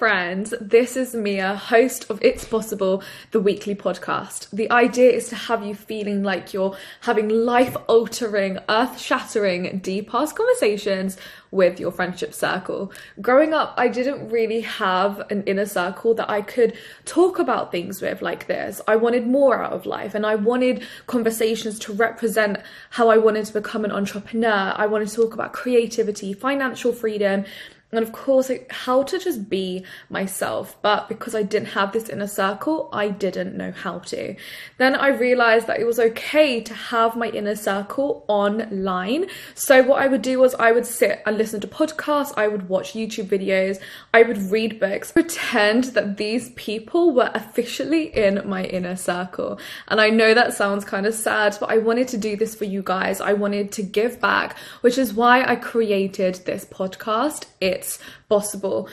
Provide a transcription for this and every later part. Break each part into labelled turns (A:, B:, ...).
A: friends. This is Mia, host of It's Bossable, the weekly podcast. The idea is to have you feeling like you're having life altering, earth shattering, deep ass conversations with your friendship circle. Growing up, I didn't really have an inner circle that I could talk about things with like this. I wanted more out of life and I wanted conversations to represent how I wanted to become an entrepreneur. I wanted to talk about creativity, financial freedom and of course how to just be myself. But because i didn't have this inner circle i didn't know how to. Then i realized that it was okay to have my inner circle online. So what i would do was i would sit and listen to podcasts. I would watch youtube videos. I would read books. Pretend that these people were officially in my inner circle. And i know that sounds kind of sad but i wanted to do this for you guys. I wanted to give back which is why i created this podcast. It it's Bossable.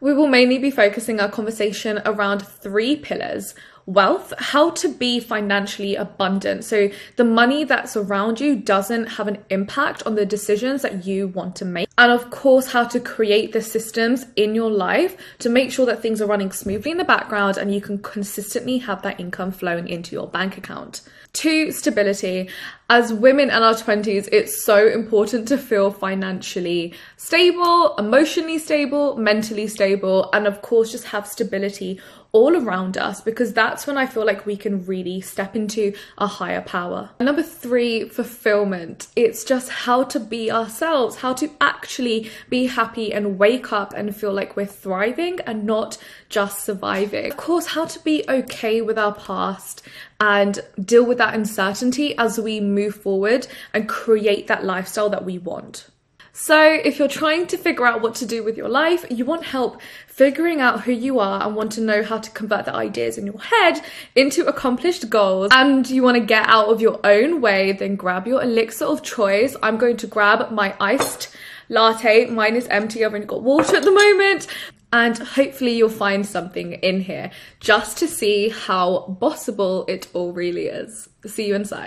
A: We will mainly be focusing our conversation around three pillars wealth, how to be financially abundant. So the money that's around you doesn't have an impact on the decisions that you want to make. And of course, how to create the systems in your life to make sure that things are running smoothly in the background and you can consistently have that income flowing into your bank account. Two, stability. As women in our 20s, it's so important to feel financially stable, emotionally stable, mentally stable, and of course, just have stability all around us because that's when I feel like we can really step into a higher power. Number three, fulfillment. It's just how to be ourselves, how to actually be happy and wake up and feel like we're thriving and not just surviving. Of course, how to be okay with our past and deal with that uncertainty as we move forward and create that lifestyle that we want. So, if you're trying to figure out what to do with your life, you want help figuring out who you are and want to know how to convert the ideas in your head into accomplished goals, and you want to get out of your own way, then grab your elixir of choice. I'm going to grab my iced latte. Mine is empty, I've only got water at the moment. And hopefully, you'll find something in here just to see how possible it all really is. See you inside.